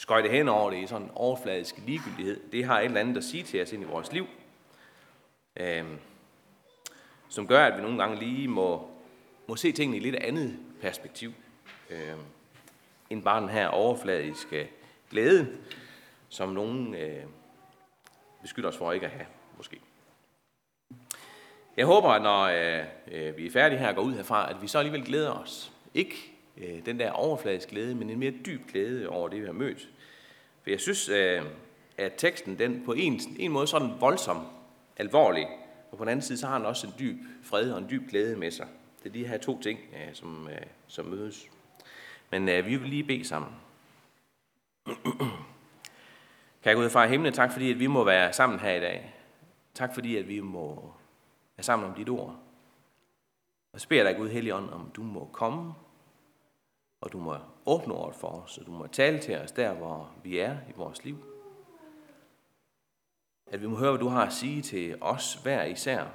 skøjte hen over det i sådan en overfladisk ligegyldighed. Det har et eller andet at sige til os ind i vores liv, øh, som gør, at vi nogle gange lige må, må se tingene i lidt andet perspektiv, øh, end bare den her overfladiske glæde, som nogen øh, beskylder os for ikke at have, måske. Jeg håber, at når øh, øh vi er færdige her og går ud herfra, at vi så alligevel glæder os. Ikke øh, den der overfladiske glæde, men en mere dyb glæde over det, vi har mødt. For jeg synes, øh, at teksten den på en, en måde sådan voldsom, alvorlig, og på den anden side, så har den også en dyb fred og en dyb glæde med sig. Det er de her to ting, øh, som, øh, som mødes. Men øh, vi vil lige bede sammen. Kære Gud, gå fra himlen, tak fordi at vi må være sammen her i dag. Tak fordi at vi må være sammen om dit ord. Og så beder dig, Gud Helligånd, om du må komme, og du må åbne ordet for os, og du må tale til os der, hvor vi er i vores liv. At vi må høre, hvad du har at sige til os hver især,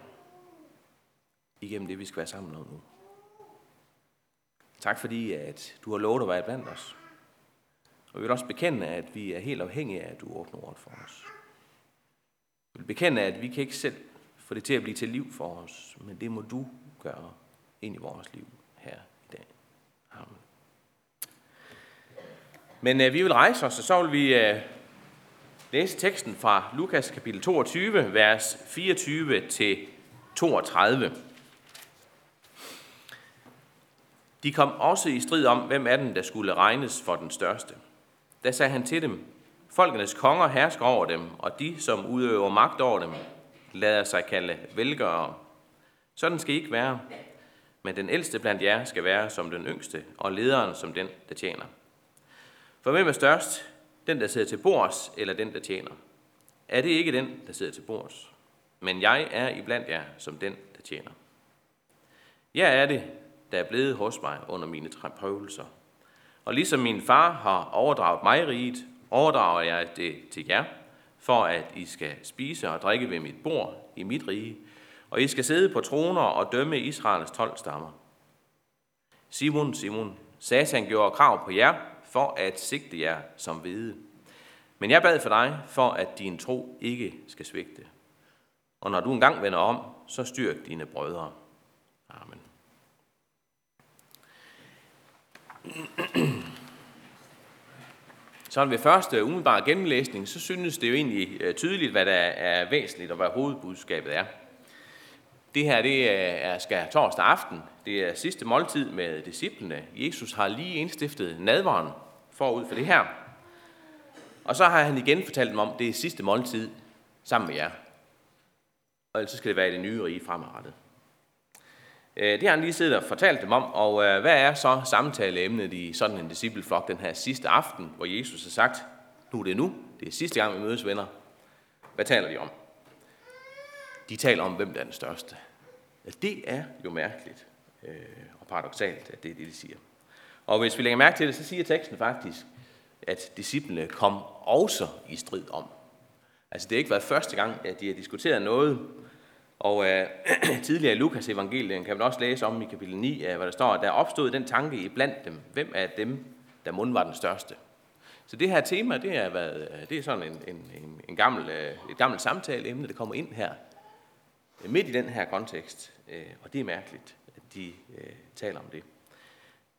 igennem det, vi skal være sammen om nu. Tak fordi, at du har lovet at være blandt os. Og vi vil også bekende, at vi er helt afhængige af, at du åbner ordet for os. Vi vil bekende, at vi kan ikke selv få det til at blive til liv for os, men det må du gøre ind i vores liv her i dag. Amen. Men øh, vi vil rejse os, og så vil vi øh, læse teksten fra Lukas kapitel 22, vers 24 til 32. De kom også i strid om, hvem af dem, der skulle regnes for den største. Da sagde han til dem, Folkenes konger hersker over dem, og de, som udøver magt over dem, lader sig kalde velgørere. Sådan skal I ikke være. Men den ældste blandt jer skal være som den yngste, og lederen som den, der tjener. For hvem er størst? Den, der sidder til bords, eller den, der tjener? Er det ikke den, der sidder til bords? Men jeg er iblandt jer som den, der tjener. Jeg er det, der er blevet hos mig under mine prøvelser. Og ligesom min far har overdraget mig riget, overdrager jeg det til jer, for at I skal spise og drikke ved mit bord i mit rige, og I skal sidde på troner og dømme Israels 12 stammer. Simon, Simon, Satan gjorde krav på jer, for at sigte jer som hvide. Men jeg bad for dig, for at din tro ikke skal svigte. Og når du engang vender om, så styrk dine brødre. Amen. Sådan ved første umiddelbare gennemlæsning, så synes det jo egentlig øh, tydeligt, hvad der er væsentligt og hvad hovedbudskabet er. Det her det øh, er skal torsdag aften. Det er sidste måltid med disciplene. Jesus har lige indstiftet nadvaren forud for det her. Og så har han igen fortalt dem om, det sidste måltid sammen med jer. Og ellers skal det være i det nye rige fremadrettet. Øh, det har han lige siddet og fortalt dem om, og øh, hvad er så samtaleemnet i sådan en discipleflok den her sidste aften, hvor Jesus har sagt, nu er det nu, det er sidste gang, vi mødes venner. Hvad taler de om? De taler om, hvem der er den største. Det er jo mærkeligt øh, og paradoxalt, at det er det, de siger. Og hvis vi lægger mærke til det, så siger teksten faktisk, at disciplene kom også i strid om. Altså det har ikke været første gang, at de har diskuteret noget, og øh, tidligere i Lukas evangeliet kan man også læse om i kapitel 9, øh, hvor der står, at der opstod den tanke i blandt dem, hvem er dem, der mund var den største. Så det her tema, det er, været, øh, det er sådan en, en, en, en gammel, øh, et gammelt samtaleemne, der kommer ind her, midt i den her kontekst. Øh, og det er mærkeligt, at de øh, taler om det.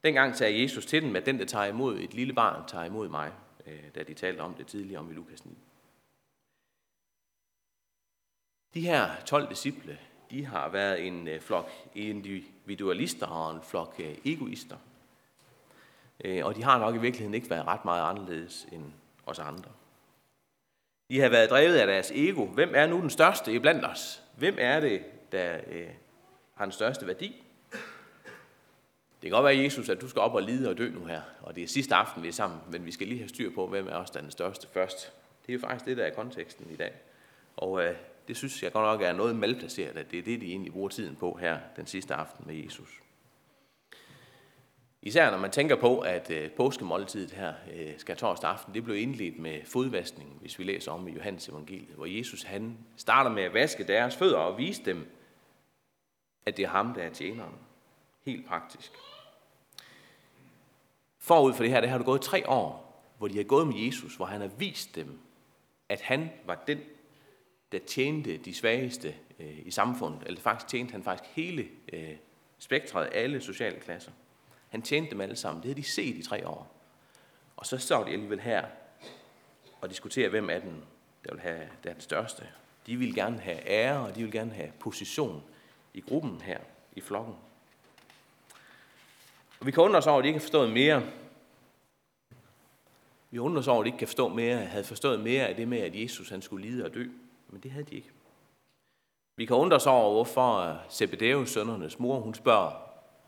Dengang sagde Jesus til dem, at den, der tager imod et lille barn, tager imod mig, øh, da de talte om det tidligere om i Lukas 9. De her 12 disciple, de har været en øh, flok individualister og en flok øh, egoister. Og de har nok i virkeligheden ikke været ret meget anderledes end os andre. De har været drevet af deres ego. Hvem er nu den største i blandt os? Hvem er det, der har den største værdi? Det kan godt være, Jesus, at du skal op og lide og dø nu her, og det er sidste aften, vi er sammen, men vi skal lige have styr på, hvem er os, der er den største først. Det er jo faktisk det, der er konteksten i dag. Og øh, det synes jeg godt nok er noget malplaceret, at det er det, de egentlig bruger tiden på her den sidste aften med Jesus. Især når man tænker på, at øh, påskemåltidet her øh, skal torsdag aften, det blev indledt med fodvaskning, hvis vi læser om i Johannes evangeliet, hvor Jesus han starter med at vaske deres fødder og vise dem, at det er ham, der er tjeneren. Helt praktisk. Forud for det her, det har du gået tre år hvor de har gået med Jesus, hvor han har vist dem, at han var den, der tjente de svageste øh, i samfundet, eller faktisk tjente han faktisk hele øh, spektret, alle sociale klasser. Han tjente dem alle sammen. Det havde de set i tre år. Og så står de alligevel her og diskuterer, hvem er den, der vil have der er den største. De vil gerne have ære, og de vil gerne have position i gruppen her, i flokken. Og vi kan undre os over, at de ikke har forstået mere. Vi undrer os over, at de ikke kan forstå mere, havde forstået mere af det med, at Jesus han skulle lide og dø. Men det havde de ikke. Vi kan undre os over, hvorfor øh, Zebedeus sønnernes mor, hun spørger,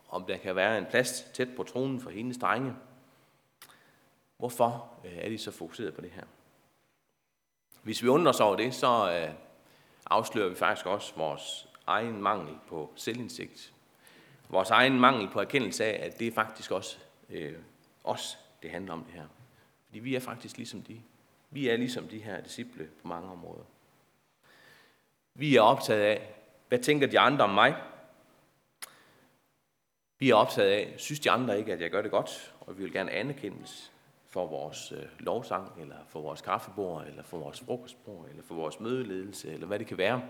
om der kan være en plads tæt på tronen for hendes drenge. Hvorfor øh, er de så fokuseret på det her? Hvis vi undrer os over det, så øh, afslører vi faktisk også vores egen mangel på selvindsigt. Vores egen mangel på erkendelse af, at det er faktisk også øh, os, det handler om det her. Fordi vi er faktisk ligesom de. Vi er ligesom de her disciple på mange områder. Vi er optaget af, hvad tænker de andre om mig? Vi er optaget af, synes de andre ikke, at jeg gør det godt, og vi vil gerne anerkendes for vores øh, lovsang, eller for vores kaffebord, eller for vores frokostbord, eller for vores mødeledelse, eller hvad det kan være.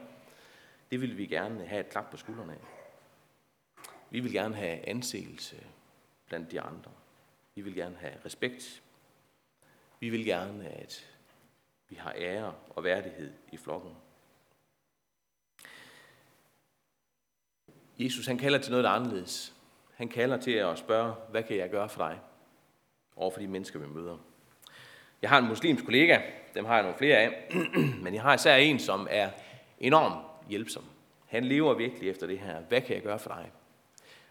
Det vil vi gerne have et klap på skuldrene af. Vi vil gerne have anseelse blandt de andre. Vi vil gerne have respekt. Vi vil gerne, at vi har ære og værdighed i flokken. Jesus han kalder til noget, der er anderledes. Han kalder til at spørge, hvad kan jeg gøre for dig? Over for de mennesker, vi møder. Jeg har en muslimsk kollega, dem har jeg nogle flere af, men jeg har især en, som er enormt hjælpsom. Han lever virkelig efter det her. Hvad kan jeg gøre for dig?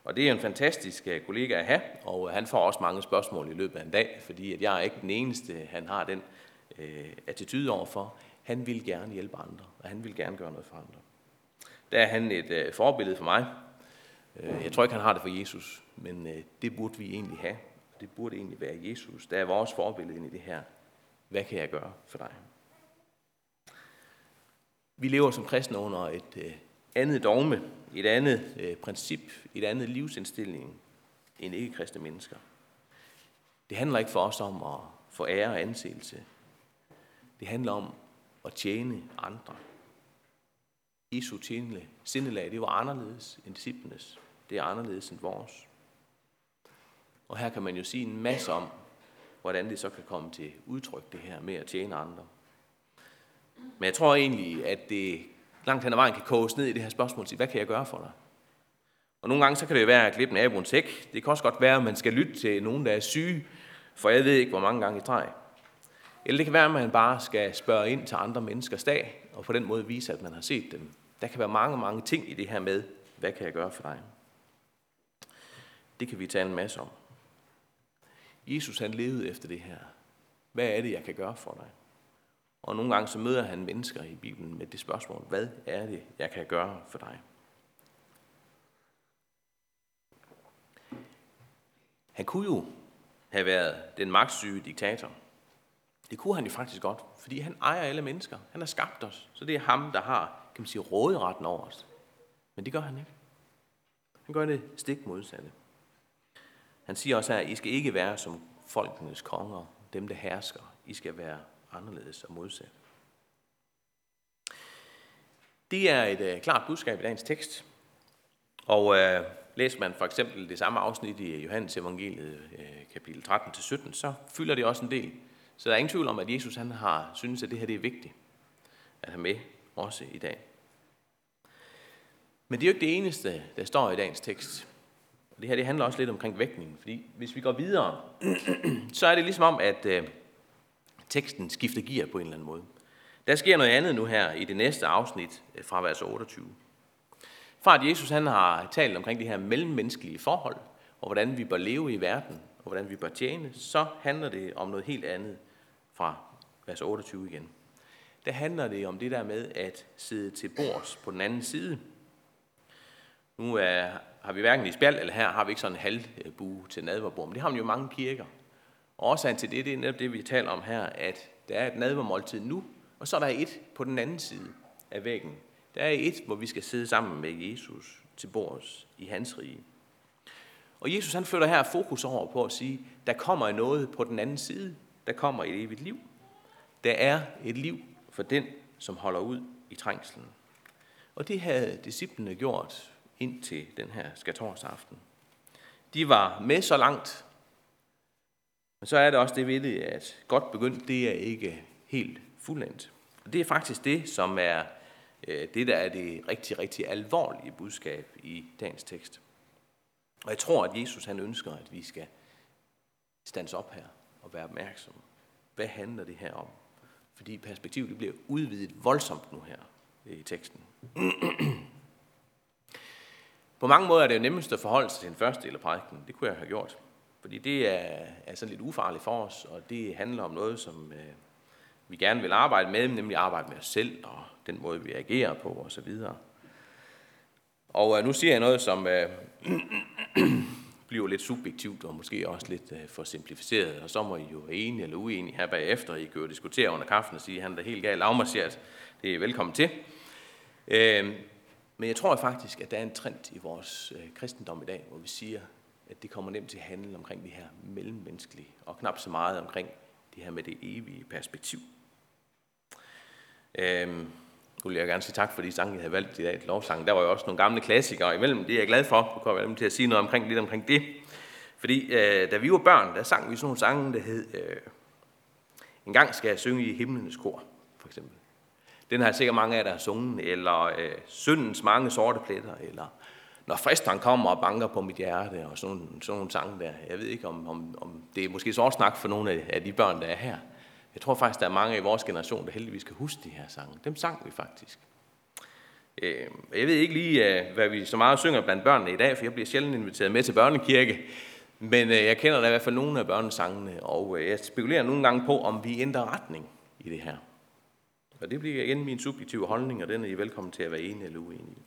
Og det er en fantastisk øh, kollega at have, og øh, han får også mange spørgsmål i løbet af en dag, fordi at jeg er ikke den eneste, han har den øh, attitude overfor. Han vil gerne hjælpe andre, og han vil gerne gøre noget for andre. Der er han et øh, forbillede for mig. Øh, jeg tror ikke, han har det for Jesus, men øh, det burde vi egentlig have. Det burde egentlig være Jesus, der er vores forbillede ind i det her. Hvad kan jeg gøre for dig? Vi lever som kristne under et øh, andet dogme, et andet øh, princip, et andet livsindstilling end ikke-kristne mennesker. Det handler ikke for os om at få ære og anseelse. Det handler om at tjene andre. Jesu tjenende sindelag, det var anderledes end disciplenes. Det er anderledes end vores. Og her kan man jo sige en masse om, hvordan det så kan komme til udtryk, det her med at tjene andre. Men jeg tror egentlig, at det langt hen ad vejen kan koges ned i det her spørgsmål til, hvad kan jeg gøre for dig? Og nogle gange så kan det være at klippe naboens hæk. Det kan også godt være, at man skal lytte til nogen, der er syge, for jeg ved ikke, hvor mange gange i træ. Eller det kan være, at man bare skal spørge ind til andre menneskers dag, og på den måde vise, at man har set dem. Der kan være mange, mange ting i det her med, hvad kan jeg gøre for dig? Det kan vi tale en masse om. Jesus han levede efter det her. Hvad er det, jeg kan gøre for dig? Og nogle gange så møder han mennesker i Bibelen med det spørgsmål, hvad er det, jeg kan gøre for dig? Han kunne jo have været den magtsyge diktator. Det kunne han jo faktisk godt, fordi han ejer alle mennesker. Han har skabt os, så det er ham, der har kan man sige, råderetten over os. Men det gør han ikke. Han gør det stik modsatte. Han siger også her, I skal ikke være som folkenes konger, dem der hersker. I skal være anderledes og modsat. Det er et øh, klart budskab i dagens tekst. Og øh, læser man for eksempel det samme afsnit i øh, Johannes evangeliet, øh, kapitel 13-17, så fylder det også en del. Så der er ingen tvivl om, at Jesus han har synes, at det her det er vigtigt at have med også i dag. Men det er jo ikke det eneste, der står i dagens tekst. Og Det her det handler også lidt omkring vægtningen, fordi hvis vi går videre, så er det ligesom om, at øh, teksten skifter gear på en eller anden måde. Der sker noget andet nu her i det næste afsnit øh, fra vers 28. Fra at Jesus han har talt omkring det her mellemmenneskelige forhold, og hvordan vi bør leve i verden, og hvordan vi bør tjene, så handler det om noget helt andet fra vers 28 igen. Der handler det om det der med at sidde til bords på den anden side. Nu er, har vi hverken i spjald eller her har vi ikke sådan en halvbue øh, til nadverbord, men det har man jo mange kirker. Og årsagen til det, det er netop det, vi taler om her, at der er et nadvermåltid nu, og så er der et på den anden side af væggen. Der er et, hvor vi skal sidde sammen med Jesus til bords i hans rige. Og Jesus han flytter her fokus over på at sige, der kommer noget på den anden side. der kommer et evigt liv. Der er et liv for den, som holder ud i trængslen. Og det havde disciplene gjort ind til den her skatorsaften. De var med så langt, men så er det også det ved det, at godt begyndt, det er ikke helt fuldendt. Og det er faktisk det, som er øh, det, der er det rigtig, rigtig alvorlige budskab i dagens tekst. Og jeg tror, at Jesus han ønsker, at vi skal stands op her og være opmærksomme. Hvad handler det her om? Fordi perspektivet bliver udvidet voldsomt nu her i teksten. På mange måder er det jo nemmest at forholde sig til den første del af prædiken. Det kunne jeg have gjort. Fordi det er, er sådan lidt ufarligt for os, og det handler om noget, som øh, vi gerne vil arbejde med, nemlig arbejde med os selv og den måde, vi agerer på osv. Og øh, nu siger jeg noget, som øh, bliver lidt subjektivt og måske også lidt øh, for simplificeret, og så må I jo være enige eller uenige her bagefter. I kan jo diskutere under kaffen og sige, at han er helt galt afmarseret. Det er velkommen til. Øh, men jeg tror faktisk, at der er en trend i vores øh, kristendom i dag, hvor vi siger, at det kommer nemt til at handle omkring det her mellemmenneskelige, og knap så meget omkring det her med det evige perspektiv. Øhm, nu vil jeg gerne sige tak for de sange, jeg havde valgt i dag, lovsangen. Der var jo også nogle gamle klassikere imellem, det er jeg glad for. Du kommer jeg til at sige noget omkring, lidt omkring det. Fordi øh, da vi var børn, der sang vi sådan nogle sange, der hed øh, En gang skal jeg synge i himlenes kor, for eksempel. Den har sikkert mange af jer, der har sunget, eller øh, Syndens mange sorte pletter, eller når fristeren kommer og banker på mit hjerte, og sådan, sådan nogle sange der. Jeg ved ikke, om, om, om det er måske så snak for nogle af, af de børn, der er her. Jeg tror faktisk, der er mange i vores generation, der heldigvis kan huske de her sange. Dem sang vi faktisk. Øhm, jeg ved ikke lige, øh, hvad vi så meget synger blandt børnene i dag, for jeg bliver sjældent inviteret med til børnekirke. Men øh, jeg kender da i hvert fald nogle af børnesangene, og øh, jeg spekulerer nogle gange på, om vi ændrer retning i det her. Og det bliver igen min subjektive holdning, og den er I velkommen til at være enige eller uenige.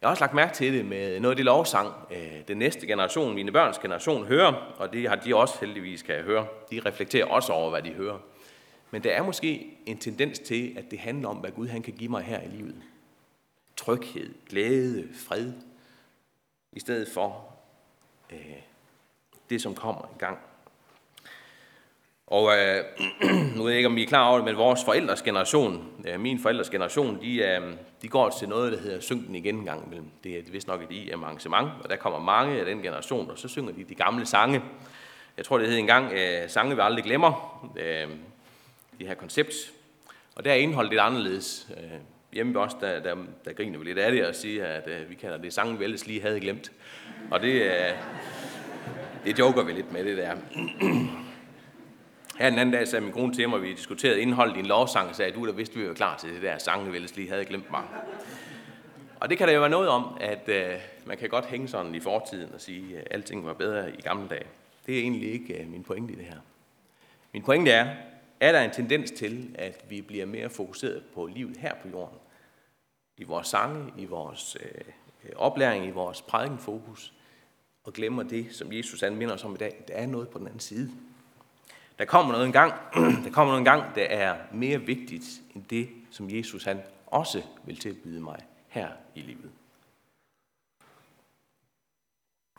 Jeg har også lagt mærke til det med noget af det lovsang, øh, den næste generation, mine børns generation, hører, og det har de også heldigvis, kan jeg høre. De reflekterer også over, hvad de hører. Men der er måske en tendens til, at det handler om, hvad Gud han kan give mig her i livet. Tryghed, glæde, fred, i stedet for øh, det, som kommer i gang. Og øh, nu ved jeg ikke, om I er klar over det, men vores forældres generation, øh, min forældres generation, de, øh, de går til noget, der hedder Synken igen en gang imellem. Det er vist nok et IM-arrangement, og der kommer mange af den generation, og så synger de de gamle sange. Jeg tror, det hed engang øh, Sange vi aldrig glemmer, øh, det her koncept. Og der er indholdet lidt anderledes. Øh, hjemme ved os, der, der, der griner vi lidt af det og siger, at øh, vi kalder det sange, vi ellers lige havde glemt. Og det, øh, det joker vi lidt med, det der. Her den anden dag sagde min kone til mig, at vi diskuterede indholdet i en lovsang, og sagde, du der vidste, vi var klar til det der sang, vi ellers lige havde glemt mig. Og det kan der jo være noget om, at øh, man kan godt hænge sådan i fortiden og sige, at alting var bedre i gamle dage. Det er egentlig ikke øh, min pointe i det her. Min pointe er, er der en tendens til, at vi bliver mere fokuseret på livet her på jorden. I vores sange, i vores øh, oplæring, i vores prædikenfokus, og glemmer det, som Jesus anminder os om i dag. Der er noget på den anden side. Der kommer noget engang, der kommer noget engang, der er mere vigtigt end det, som Jesus han også vil tilbyde mig her i livet.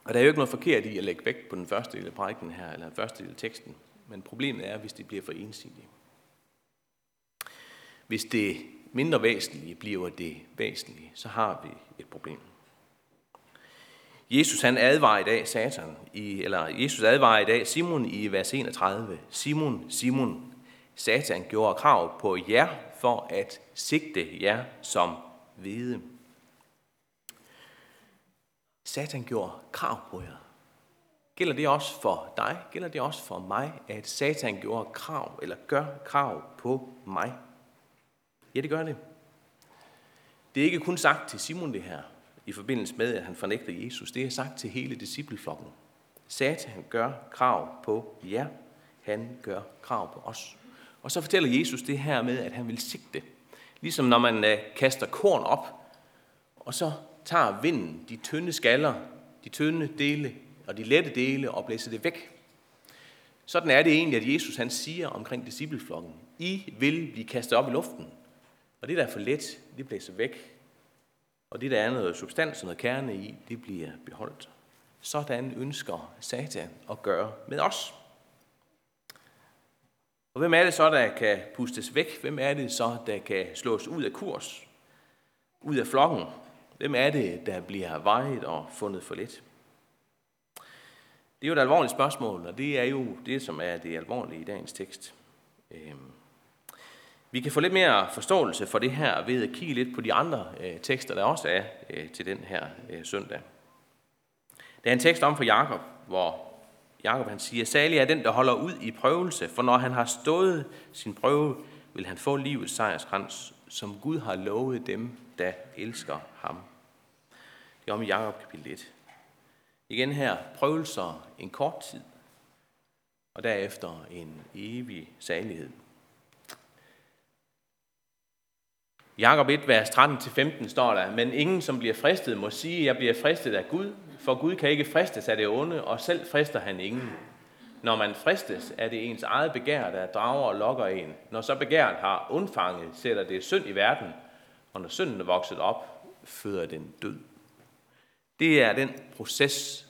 Og der er jo ikke noget forkert i at lægge vægt på den første del af prædiken her, eller den første del af teksten. Men problemet er, hvis det bliver for ensidigt. Hvis det mindre væsentlige bliver det væsentlige, så har vi et problem. Jesus han advarer i dag Satan, i, eller Jesus advarer i dag Simon i vers 31. Simon, Simon, Satan gjorde krav på jer for at sigte jer som hvide. Satan gjorde krav på jer. Gælder det også for dig? Gælder det også for mig, at Satan gjorde krav, eller gør krav på mig? Ja, det gør det. Det er ikke kun sagt til Simon det her, i forbindelse med, at han fornægter Jesus. Det er sagt til hele discipleflokken. Satan gør krav på jer. Han gør krav på os. Og så fortæller Jesus det her med, at han vil sigte. Ligesom når man øh, kaster korn op, og så tager vinden de tynde skaller, de tynde dele og de lette dele og blæser det væk. Sådan er det egentlig, at Jesus han siger omkring discipleflokken, I vil blive kastet op i luften. Og det, der er for let, det blæser væk. Og det, der er noget substans og noget kerne i, det bliver beholdt. Sådan ønsker Satan at gøre med os. hvem er det så, der kan pustes væk? Hvem er det så, der kan slås ud af kurs? Ud af flokken? Hvem er det, der bliver vejet og fundet for lidt? Det er jo et alvorligt spørgsmål, og det er jo det, som er det alvorlige i dagens tekst. Øhm, vi kan få lidt mere forståelse for det her ved at kigge lidt på de andre øh, tekster, der også er øh, til den her øh, søndag. Der er en tekst om for Jakob, hvor Jakob han siger, Salig er den, der holder ud i prøvelse, for når han har stået sin prøve, vil han få livets sejrskrans, som Gud har lovet dem, der elsker ham. Det er om i Jakob kapitel 1. Igen her, prøvelser en kort tid, og derefter en evig salighed. Jakob 1, vers 13-15 står der, men ingen, som bliver fristet, må sige, jeg bliver fristet af Gud, for Gud kan ikke fristes af det onde, og selv frister han ingen. Når man fristes, er det ens eget begær, der drager og lokker en. Når så begæret har undfanget, sætter det synd i verden, og når synden er vokset op, føder den død. Det er den proces,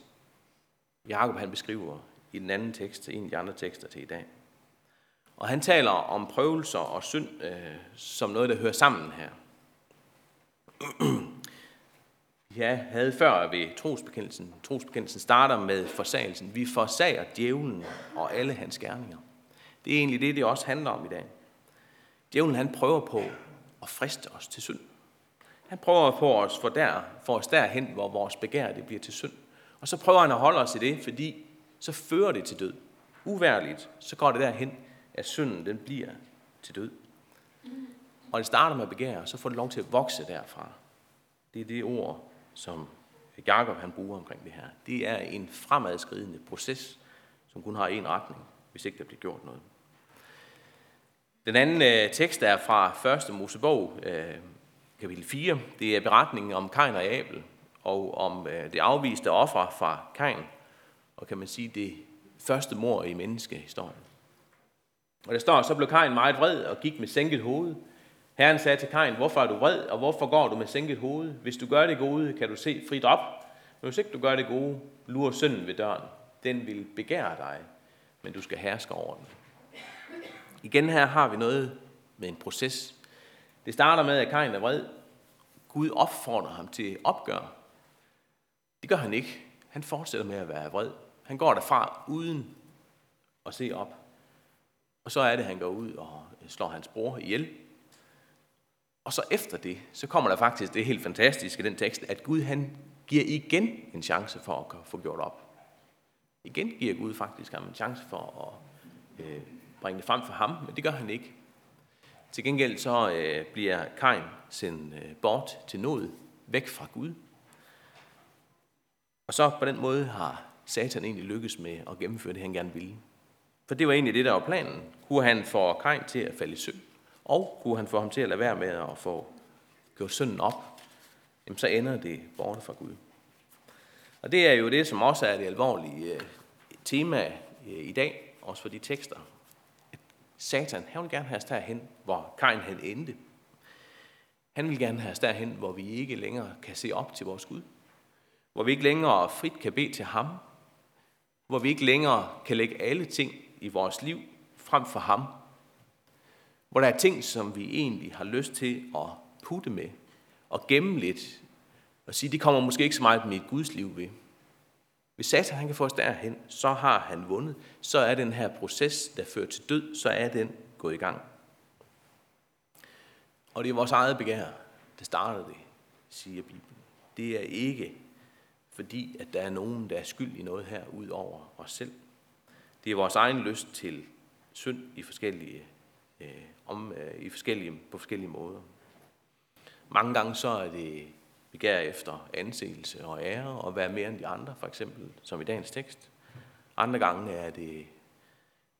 Jakob han beskriver i den anden tekst, en af de andre tekster til i dag. Og han taler om prøvelser og synd øh, som noget, der hører sammen her. Jeg havde før ved trosbekendelsen. Trosbekendelsen starter med forsagelsen. Vi forsager djævlen og alle hans gerninger. Det er egentlig det, det også handler om i dag. Djævlen han prøver på at friste os til synd. Han prøver på os for, der, for os derhen, hvor vores begær det bliver til synd. Og så prøver han at holde os i det, fordi så fører det til død. Uværligt, så går det derhen, at synden den bliver til død. Og det starter med begær, og så får det lov til at vokse derfra. Det er det ord, som Jakob han bruger omkring det her. Det er en fremadskridende proces, som kun har en retning, hvis ikke der bliver gjort noget. Den anden øh, tekst er fra 1. Mosebog, øh, kapitel 4. Det er beretningen om Kain og Abel, og om øh, det afviste offer fra Kain, og kan man sige det første mor i menneskehistorien. Og der står, så blev Kain meget vred og gik med sænket hoved. Herren sagde til Kain, hvorfor er du vred, og hvorfor går du med sænket hoved? Hvis du gør det gode, kan du se frit op. Men hvis ikke du gør det gode, lurer synden ved døren. Den vil begære dig, men du skal herske over den. Igen her har vi noget med en proces. Det starter med, at Kain er vred. Gud opfordrer ham til opgør. Det gør han ikke. Han fortsætter med at være vred. Han går derfra uden at se op. Og så er det, at han går ud og øh, slår hans bror ihjel. Og så efter det, så kommer der faktisk det helt fantastiske i den tekst, at Gud han giver igen en chance for at få gjort op. Igen giver Gud faktisk ham en chance for at øh, bringe det frem for ham, men det gør han ikke. Til gengæld så øh, bliver Kain sendt øh, bort til noget, væk fra Gud. Og så på den måde har Satan egentlig lykkes med at gennemføre det, han gerne ville. For det var egentlig det, der var planen. Kunne han få Kain til at falde i søvn, Og kunne han få ham til at lade være med at få gjort synden op? Jamen så ender det borte fra Gud. Og det er jo det, som også er det alvorlige øh, tema øh, i dag, også for de tekster. At Satan, han vil gerne have os derhen, hvor Kain han endte. Han vil gerne have os derhen, hvor vi ikke længere kan se op til vores Gud. Hvor vi ikke længere frit kan bede til ham. Hvor vi ikke længere kan lægge alle ting i vores liv frem for ham. Hvor der er ting, som vi egentlig har lyst til at putte med og gemme lidt og sige, det kommer måske ikke så meget med et Guds liv ved. Hvis Satan han kan få os derhen, så har han vundet. Så er den her proces, der fører til død, så er den gået i gang. Og det er vores eget begær, der startede det, siger Bibelen. Det er ikke fordi, at der er nogen, der er skyld i noget her, ud over os selv. Det er vores egen lyst til synd i forskellige, øh, om, øh, i forskellige, på forskellige måder. Mange gange så er det begær efter anseelse og ære og være mere end de andre, for eksempel som i dagens tekst. Andre gange er det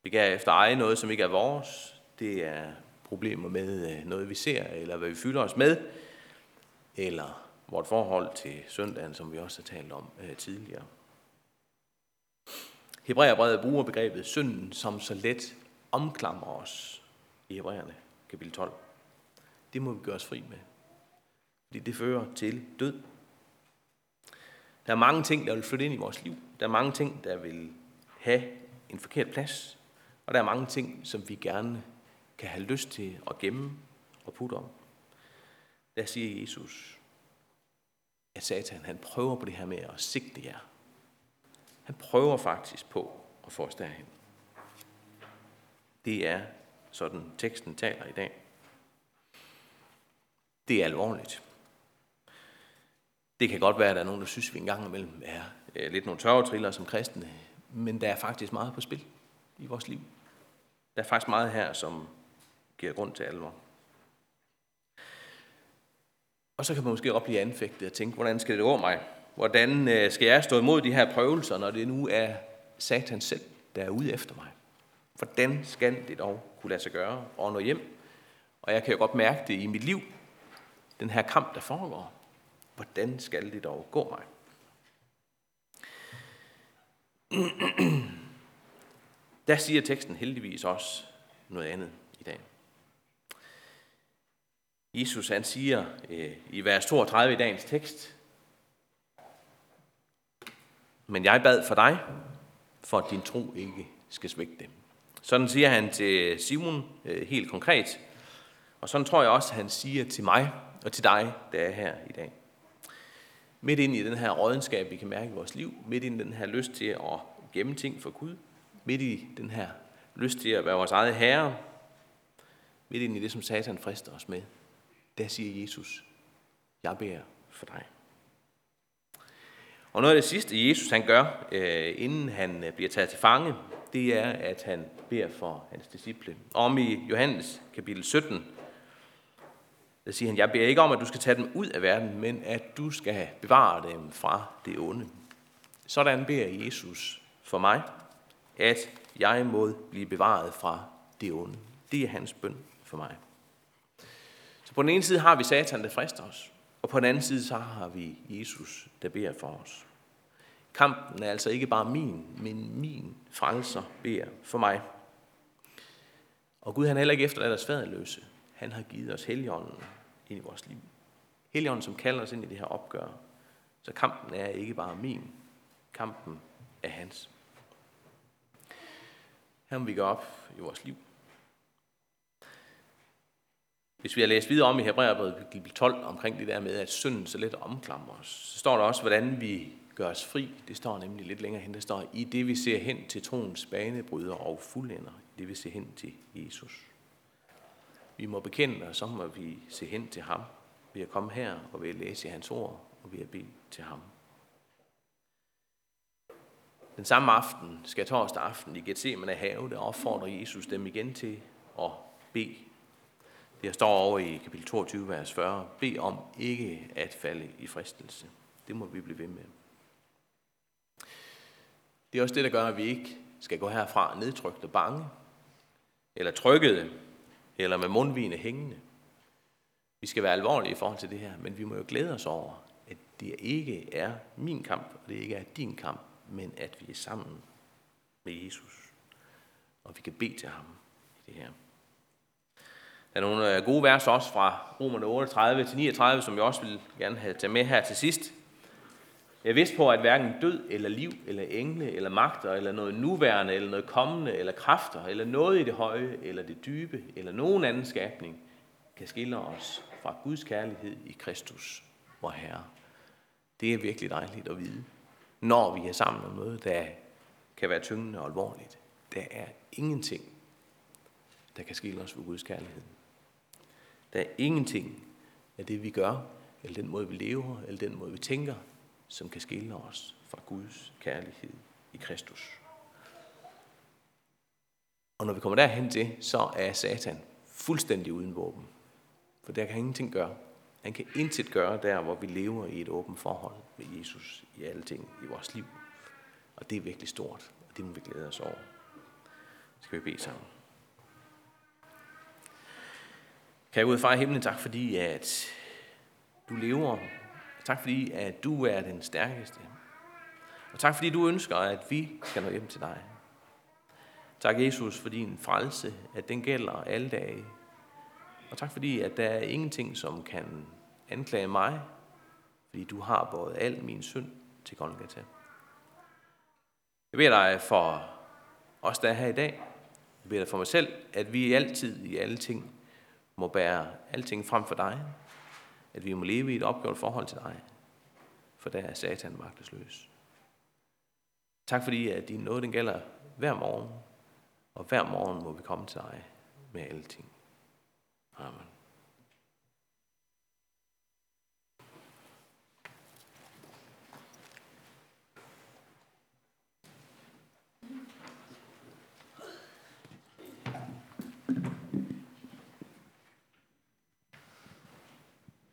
begær efter eje noget, som ikke er vores. Det er problemer med øh, noget, vi ser, eller hvad vi fylder os med, eller vort forhold til søndagen, som vi også har talt om øh, tidligere. Hebræerbrevet bruger begrebet synden, som så let omklamrer os i Hebræerne, kapitel 12. Det må vi gøre os fri med. Fordi det fører til død. Der er mange ting, der vil flytte ind i vores liv. Der er mange ting, der vil have en forkert plads. Og der er mange ting, som vi gerne kan have lyst til at gemme og putte om. Der siger Jesus, at Satan han prøver på det her med at sigte jer. Han prøver faktisk på at få os derhen. Det er sådan teksten taler i dag. Det er alvorligt. Det kan godt være, at der er nogen, der synes, at vi engang imellem er øh, lidt nogle tørretriller som kristne, men der er faktisk meget på spil i vores liv. Der er faktisk meget her, som giver grund til alvor. Og så kan man måske også blive anfægtet og tænke, hvordan skal det gå mig? Hvordan øh, skal jeg stå imod de her prøvelser, når det nu er Satan selv, der er ude efter mig? Hvordan skal det dog kunne lade sig gøre og nå hjem? Og jeg kan jo godt mærke det i mit liv, den her kamp, der foregår. Hvordan skal det dog gå mig? Der siger teksten heldigvis også noget andet i dag. Jesus han siger øh, i vers 32 i dagens tekst, men jeg bad for dig, for at din tro ikke skal svække. Sådan siger han til Simon øh, helt konkret, og sådan tror jeg også, han siger til mig og til dig, der er her i dag. Midt ind i den her rådenskab, vi kan mærke i vores liv, midt ind i den her lyst til at gemme ting for Gud, midt i den her lyst til at være vores eget herre, midt ind i det, som Satan frister os med, der siger Jesus, jeg beder for dig. Og noget af det sidste, Jesus han gør, øh, inden han øh, bliver taget til fange, det er, at han beder for hans disciple. Om i Johannes kapitel 17, der siger han, jeg beder ikke om, at du skal tage dem ud af verden, men at du skal bevare dem fra det onde. Sådan beder Jesus for mig, at jeg må blive bevaret fra det onde. Det er hans bøn for mig. Så på den ene side har vi Satan, der frister os, og på den anden side så har vi Jesus, der beder for os. Kampen er altså ikke bare min, men min frelser beder for mig. Og Gud han er heller ikke efterladt os faderløse. Han har givet os heligånden ind i vores liv. Heligånden, som kalder os ind i det her opgør. Så kampen er ikke bare min, kampen er hans. Her må vi gå op i vores liv. Hvis vi har læst videre om i Hebræerbrevet kapitel 12 omkring det der med, at synden så let omklamrer os, så står der også, hvordan vi gør os fri. Det står nemlig lidt længere hen. Der står, i det vi ser hen til troens banebryder og fuldender, det vi ser hen til Jesus. Vi må bekende, os så at vi ser hen til ham ved at komme her og ved at læse hans ord og ved at bede til ham. Den samme aften, skal torsdag aften i Gethsemane have, der opfordrer Jesus dem igen til at bede. Der står over i kapitel 22, vers 40. Bed om ikke at falde i fristelse. Det må vi blive ved med. Det er også det, der gør, at vi ikke skal gå herfra nedtrykte bange, eller trykkede, eller med mundvine hængende. Vi skal være alvorlige i forhold til det her, men vi må jo glæde os over, at det ikke er min kamp, og det ikke er din kamp, men at vi er sammen med Jesus. Og vi kan bede til ham i det her. Der er nogle øh, gode vers også fra Romerne 38 til 39, som jeg også vil gerne have taget med her til sidst. Jeg vidste på, at hverken død eller liv eller engle eller magter eller noget nuværende eller noget kommende eller kræfter eller noget i det høje eller det dybe eller nogen anden skabning kan skille os fra Guds kærlighed i Kristus, vor Herre. Det er virkelig dejligt at vide når vi er sammen om noget, der kan være tyngende og alvorligt. Der er ingenting, der kan skille os fra Guds kærlighed. Der er ingenting af det, vi gør, eller den måde, vi lever, eller den måde, vi tænker, som kan skille os fra Guds kærlighed i Kristus. Og når vi kommer derhen til, så er Satan fuldstændig uden våben. For der kan han ingenting gøre. Han kan intet gøre der, hvor vi lever i et åbent forhold med Jesus i alle ting i vores liv. Og det er virkelig stort, og det må vi glæde os over. Skal vi bede sammen. Kære Gud far i himlen, tak fordi, at du lever. Tak fordi, at du er den stærkeste. Og tak fordi du ønsker, at vi skal nå hjem til dig. Tak Jesus for din frelse, at den gælder alle dage. Og tak fordi, at der er ingenting, som kan anklage mig, fordi du har båret al min synd til Golgata. Jeg beder dig for os, der er her i dag, Jeg beder dig for mig selv, at vi altid i alle ting må bære alting frem for dig. At vi må leve i et opgjort forhold til dig. For der er Satan magtesløs. Tak fordi, at din nåde den gælder hver morgen. Og hver morgen må vi komme til dig med alting.